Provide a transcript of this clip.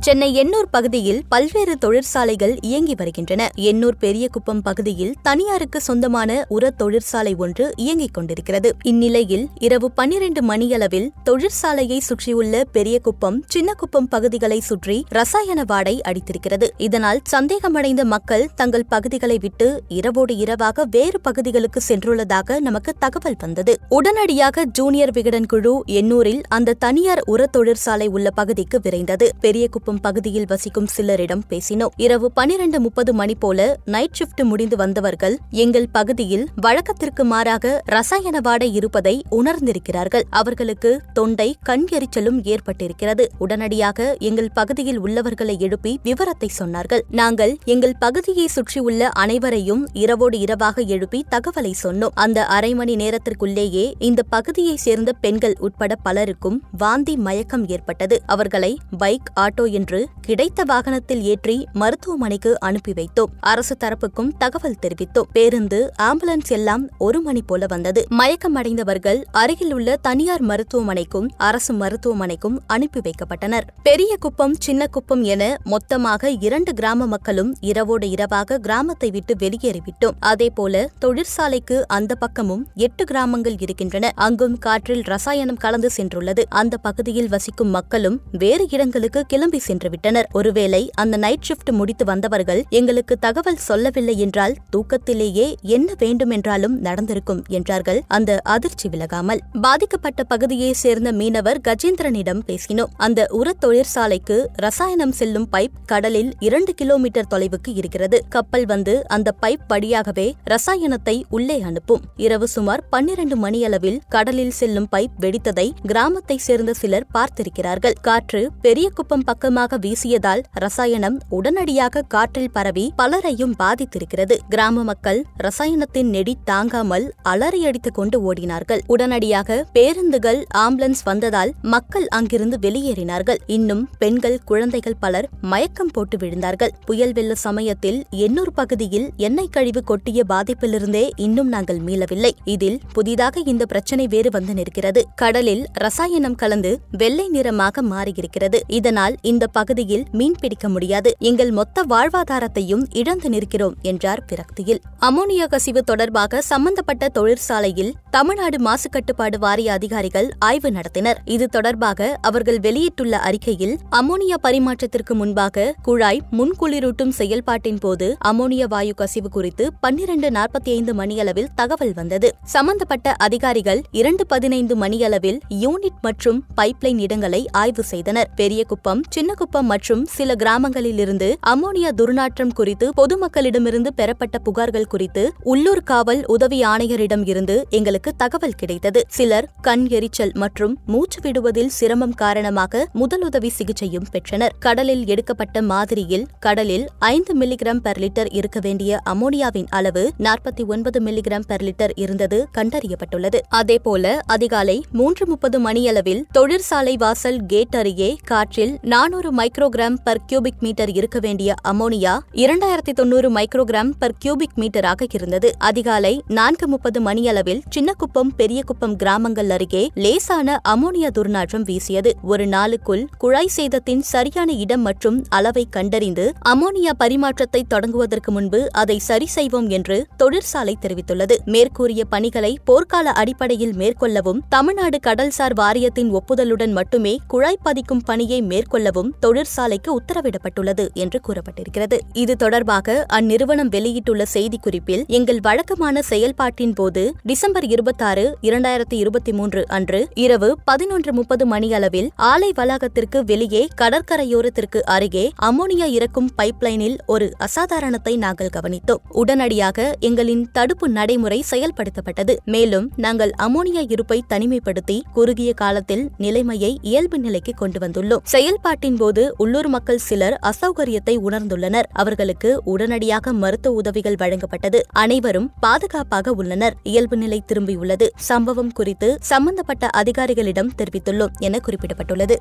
Chennai Ennore பகுதியில் பல்வேறு தொழிற்சாலைகள் இயங்கி வருகின்றன. எண்ணூர் பெரியகுப்பம் பகுதியில் தனியாருக்கு சொந்தமான உர தொழிற்சாலை ஒன்று இயங்கிக் கொண்டிருக்கிறது. இந்நிலையில் இரவு பன்னிரண்டு மணியளவில் தொழிற்சாலையை சுற்றியுள்ள பெரியகுப்பம் சின்னக்குப்பம் பகுதிகளை சுற்றி ரசாயன வாடை அடித்திருக்கிறது. இதனால் சந்தேகமடைந்த மக்கள் தங்கள் பகுதிகளை விட்டு இரவோடு இரவாக வேறு பகுதிகளுக்கு சென்றுள்ளதாக நமக்கு தகவல் வந்தது. உடனடியாக ஜூனியர் விகடன் குழு எண்ணூரில் அந்த தனியார் உர தொழிற்சாலை உள்ள பகுதிக்கு விரைந்தது. பெரியகுப்பம் பகுதியில் வசிக்கும் சிலரிடம் பேசினோம். இரவு பனிரெண்டு முப்பது மணி போல நைட் ஷிப்ட் முடிந்து வந்தவர்கள் எங்கள் பகுதியில் வழக்கத்திற்கு மாறாக ரசாயன வாடை இருப்பதை உணர்ந்திருக்கிறார்கள். அவர்களுக்கு தொண்டை கண் எரிச்சலும் ஏற்பட்டிருக்கிறது. உடனடியாக எங்கள் பகுதியில் உள்ளவர்களை எழுப்பி விவரத்தை சொன்னார்கள். நாங்கள் எங்கள் பகுதியை சுற்றியுள்ள அனைவரையும் இரவோடு இரவாக எழுப்பி தகவலை சொன்னோம். அந்த அரை மணி நேரத்திற்குள்ளேயே இந்த பகுதியை சேர்ந்த பெண்கள் உட்பட பலருக்கும் வாந்தி மயக்கம் ஏற்பட்டது. அவர்களை பைக் ஆட்டோ என்று கிடைத்த வாகனத்தில் ஏற்றி மருத்துவமனைக்கு அனுப்பி வைத்தோம். அரசு தரப்புக்கும் தகவல் தெரிவித்தோம். பேருந்து ஆம்புலன்ஸ் எல்லாம் ஒரு மணி போல வந்தது. மயக்கமடைந்தவர்கள் அருகில் உள்ள தனியார் மருத்துவமனைக்கும் அரசு மருத்துவமனைக்கும் அனுப்பி வைக்கப்பட்டனர். பெரிய குப்பம் சின்ன குப்பம் என மொத்தமாக இரண்டு கிராம மக்களும் இரவோடு இரவாக கிராமத்தை விட்டு வெளியேறிவிட்டோம் அதேபோல தொழிற்சாலைக்கு அந்த பக்கமும் எட்டு கிராமங்கள் இருக்கின்றன. அங்கும் காற்றில் ரசாயனம் கலந்து சென்றுள்ளது. அந்த பகுதியில் வசிக்கும் மக்களும் வேறு இடங்களுக்கு கிளம்பி சென்று விட்டனர். ஒருவேளை அந்த நைட் ஷிப்ட் முடித்து வந்தவர்கள் எங்களுக்கு தகவல் சொல்லவில்லை என்றால் தூக்கத்திலேயே என்ன வேண்டுமென்றாலும் நடந்திருக்கும் என்றார்கள். அந்த அதிர்ச்சி விலகாமல் பாதிக்கப்பட்ட பகுதியை சேர்ந்த மீனவர் கஜேந்திரனிடம் பேசினோம். அந்த உர தொழிற்சாலைக்கு ரசாயனம் செல்லும் பைப் கடலில் இரண்டு கிலோமீட்டர் தொலைவுக்கு இருக்கிறது. கப்பல் வந்து அந்த பைப் வழியாகவே ரசாயனத்தை உள்ளே அனுப்பும். இரவு சுமார் பன்னிரண்டு மணியளவில் கடலில் செல்லும் பைப் வெடித்ததை கிராமத்தை சேர்ந்த சிலர் பார்த்திருக்கிறார்கள். காற்று பெரிய குப்பம் பக்கம் பக்கமாக வீசியதால் ரசாயனம் உடனடியாக காற்றில் பரவி பலரையும் பாதித்திருக்கிறது. கிராம மக்கள் ரசாயனத்தின் நெடி தாங்காமல் அலறியடித்துக் கொண்டு ஓடினார்கள். உடனடியாக பேருந்துகள் ஆம்புலன்ஸ் வந்ததால் மக்கள் அங்கிருந்து வெளியேறினார்கள். இன்னும் பெண்கள் குழந்தைகள் பலர் மயக்கம் போட்டு விழுந்தார்கள். புயல் வெள்ள சமயத்தில் எண்ணூர் பகுதியில் எண்ணெய் கழிவு கொட்டிய பாதிப்பிலிருந்தே இன்னும் நாங்கள் மீளவில்லை. இதில் புதிதாக இந்த பிரச்சனை வேறு வந்து நிற்கிறது. கடலில் ரசாயனம் கலந்து வெள்ளை நிறமாக மாறியிருக்கிறது. இதனால் இந்த பகுதியில் மீன் பிடிக்க முடியாது. எங்கள் மொத்த வாழ்வாதாரத்தையும் இழந்து நிற்கிறோம் என்றார் விரக்தியில் அமோனியா கசிவு தொடர்பாக சம்பந்தப்பட்ட தொழிற்சாலையில் தமிழ்நாடு மாசு கட்டுப்பாடு வாரிய அதிகாரிகள் ஆய்வு நடத்தினர். இது தொடர்பாக அவர்கள் வெளியிட்டுள்ள அறிக்கையில் அமோனியா பரிமாற்றத்திற்கு முன்பாக குழாய் முன்குளிரூட்டும் செயல்பாட்டின் போது அமோனியா வாயு கசிவு குறித்து பன்னிரண்டு நாற்பத்தி ஐந்து மணியளவில் தகவல் வந்தது. சம்பந்தப்பட்ட அதிகாரிகள் இரண்டு பதினைந்து மணியளவில் யூனிட் மற்றும் பைப்லைன் இடங்களை ஆய்வு செய்தனர். பெரியகுப்பம் சின்னகுப்பம் மற்றும் சில கிராமங்களிலிருந்து அமோனியா துர்நாற்றம் குறித்து பொதுமக்களிடமிருந்து பெறப்பட்ட புகார்கள் குறித்து உள்ளூர் காவல் உதவி ஆணையரிடம் இருந்து எங்களுக்கு தகவல் கிடைத்தது. சிலர் கண் எரிச்சல் மற்றும் மூச்சு விடுவதில் சிரமம் காரணமாக முதலுதவி சிகிச்சையும் பெற்றனர். கடலில் எடுக்கப்பட்ட மாதிரியில் கடலில் ஐந்து மில்லிகிராம் பெர் லிட்டர் இருக்க வேண்டிய அமோனியாவின் அளவு நாற்பத்தி ஒன்பது மில்லிகிராம் பெர் லிட்டர் இருந்தது கண்டறியப்பட்டுள்ளது. அதேபோல அதிகாலை மூன்று முப்பது மணியளவில் தொழிற்சாலை வாசல் கேட் அருகே காற்றில் நானூறு மைக்ரோகிராம் பர் கியூபிக் மீட்டர் இருக்க வேண்டிய அமோனியா இரண்டாயிரத்தி தொன்னூறு மைக்ரோகிராம் பர் கியூபிக் மீட்டராக இருந்தது. அதிகாலை நான்கு முப்பது மணியளவில் சின்னக்குப்பம் பெரியகுப்பம் கிராமங்கள் அருகே லேசான அமோனியா துர்நாற்றம் வீசியது. ஒரு நாளுக்குள் குழாய் சேதத்தின் சரியான இடம் மற்றும் அளவை கண்டறிந்து அமோனியா பரிமாற்றத்தை தொடங்குவதற்கு முன்பு அதை சரி செய்வோம் என்று தொழிற்சாலை தெரிவித்துள்ளது. மேற்கூறிய பணிகளை போர்க்கால அடிப்படையில் மேற்கொள்ளவும் தமிழ்நாடு கடல்சார் வாரியத்தின் ஒப்புதலுடன் மட்டுமே குழாய் பதிக்கும் பணியை மேற்கொள்ளவும் தொழிற்சாலைக்கு உத்தரவிடப்பட்டுள்ளது என்று கூறப்பட்டிருக்கிறது. இது தொடர்பாக அந்நிறுவனம் வெளியிட்டுள்ள செய்திக்குறிப்பில் எங்கள் வழக்கமான செயல்பாட்டின் போது டிசம்பர் இருபத்தாறு இரண்டாயிரத்தி இருபத்தி மூன்று அன்று இரவு பதினொன்று முப்பது மணியளவில் ஆலை வளாகத்திற்கு வெளியே கடற்கரையோரத்திற்கு அருகே அமோனியா இறக்கும் பைப்லைனில் ஒரு அசாதாரணத்தை நாங்கள் கவனித்தோம். உடனடியாக எங்களின் தடுப்பு நடைமுறை செயல்படுத்தப்பட்டது. மேலும் நாங்கள் அமோனியா இருப்பை தனிமைப்படுத்தி குறுகிய காலத்தில் நிலைமையை இயல்பு நிலைக்கு கொண்டு வந்துள்ளோம். செயல்பாட்டின் போது உள்ளூர் மக்கள் சிலர் அசௌகரியத்தை உணர்ந்துள்ளனர். அவர்களுக்கு உடனடியாக மருத்துவ உதவிகள் வழங்கப்பட்டது. அனைவரும் பாதுகாப்பாக உள்ளனர். இயல்பு நிலை திரும்ப திரும்பியுள்ளது சம்பவம் குறித்து சம்பந்தப்பட்ட அதிகாரிகளிடம் தெரிவித்துள்ளோம் என குறிப்பிடப்பட்டுள்ளது.